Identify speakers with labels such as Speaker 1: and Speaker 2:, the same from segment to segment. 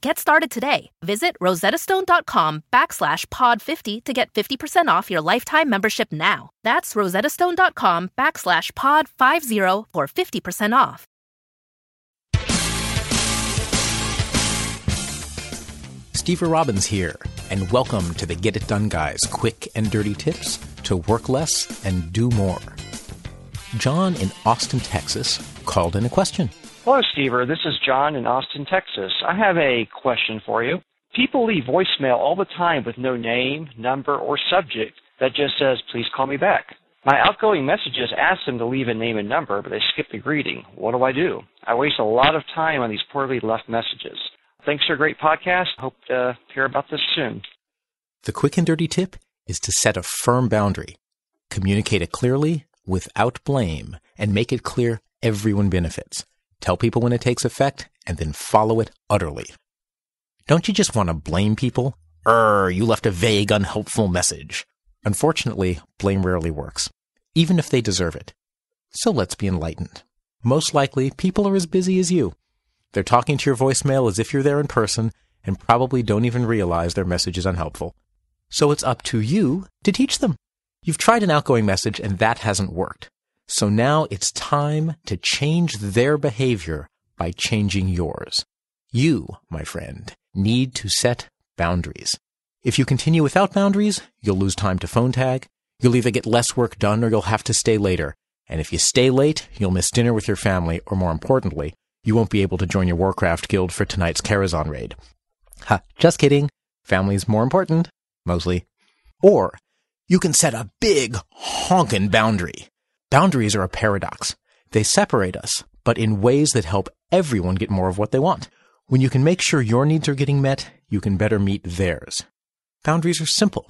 Speaker 1: Get started today. Visit rosettastone.com backslash pod50 to get 50% off your lifetime membership now. That's rosettastone.com backslash pod50 for 50% off.
Speaker 2: Stever Robbins here, and welcome to the Get It Done Guys quick and dirty tips to work less and do more. John in Austin, Texas called in a question.
Speaker 3: Hello, Stever. This is John in Austin, Texas. I have a question for you. People leave voicemail all the time with no name, number, or subject that just says, please call me back. My outgoing messages ask them to leave a name and number, but they skip the greeting. What do I do? I waste a lot of time on these poorly left messages. Thanks for a great podcast. Hope to hear about this soon.
Speaker 2: The quick and dirty tip is to set a firm boundary. Communicate it clearly, without blame, and make it clear everyone benefits. Tell people when it takes effect, and then follow it utterly. Don't you just want to blame people? Er, you left a vague, unhelpful message. Unfortunately, blame rarely works, even if they deserve it. So let's be enlightened. Most likely, people are as busy as you. They're talking to your voicemail as if you're there in person and probably don't even realize their message is unhelpful. So it's up to you to teach them. You've tried an outgoing message and that hasn't worked. So now it's time to change their behavior by changing yours. You, my friend, need to set boundaries. If you continue without boundaries, you'll lose time to phone tag. You'll either get less work done or you'll have to stay later. And if you stay late, you'll miss dinner with your family, or more importantly, you won't be able to join your Warcraft guild for tonight's Karazhan raid. Ha, just kidding. Family's more important, mostly. Or you can set a big honkin' boundary. Boundaries are a paradox. They separate us, but in ways that help everyone get more of what they want. When you can make sure your needs are getting met, you can better meet theirs. Boundaries are simple.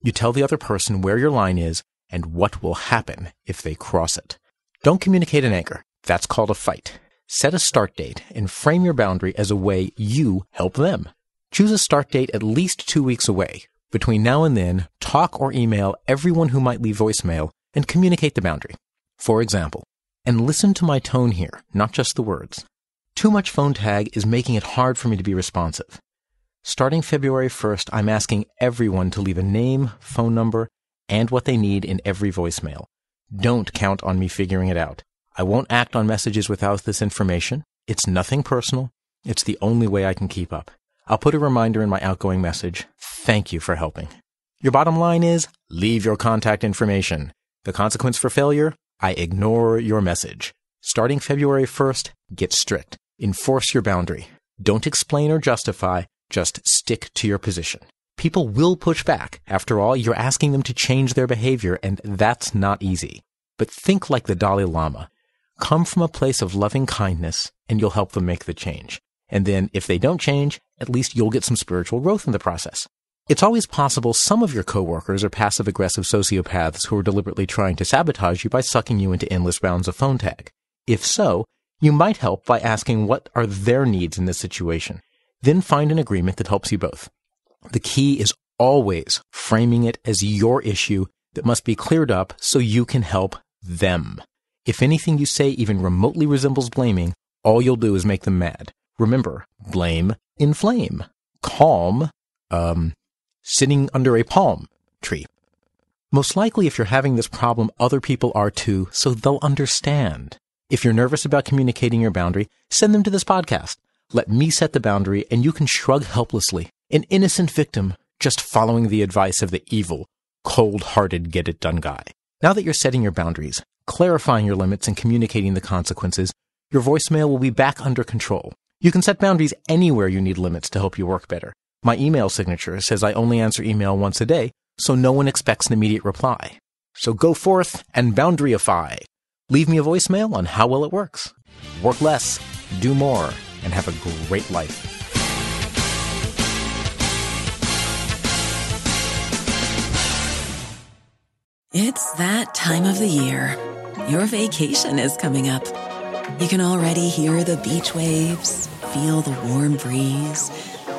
Speaker 2: You tell the other person where your line is and what will happen if they cross it. Don't communicate in anger. That's called a fight. Set a start date and frame your boundary as a way you help them. Choose a start date at least two weeks away. Between now and then, talk or email everyone who might leave voicemail and communicate the boundary. For example, and listen to my tone here, not just the words. Too much phone tag is making it hard for me to be responsive. Starting February 1st, I'm asking everyone to leave a name, phone number, and what they need in every voicemail. Don't count on me figuring it out. I won't act on messages without this information. It's nothing personal. It's the only way I can keep up. I'll put a reminder in my outgoing message. Thank you for helping. Your bottom line is leave your contact information. The consequence for failure? I ignore your message. Starting February 1st, get strict. Enforce your boundary. Don't explain or justify. Just stick to your position. People will push back. After all, you're asking them to change their behavior, and that's not easy. But think like the Dalai Lama. Come from a place of loving kindness, and you'll help them make the change. And then, if they don't change, at least you'll get some spiritual growth in the process. It's always possible some of your coworkers are passive aggressive sociopaths who are deliberately trying to sabotage you by sucking you into endless rounds of phone tag. If so, you might help by asking what are their needs in this situation. Then find an agreement that helps you both. The key is always framing it as your issue that must be cleared up so you can help them. If anything you say even remotely resembles blaming, all you'll do is make them mad. Remember, blame, inflame. Calm, um, sitting under a palm tree. Most likely, if you're having this problem, other people are too, so they'll understand. If you're nervous about communicating your boundary, send them to this podcast. Let me set the boundary, and you can shrug helplessly, an innocent victim just following the advice of the evil, cold hearted get it done guy. Now that you're setting your boundaries, clarifying your limits, and communicating the consequences, your voicemail will be back under control. You can set boundaries anywhere you need limits to help you work better. My email signature says I only answer email once a day, so no one expects an immediate reply. So go forth and boundaryify. Leave me a voicemail on how well it works. Work less, do more, and have a great life.
Speaker 4: It's that time of the year. Your vacation is coming up. You can already hear the beach waves, feel the warm breeze,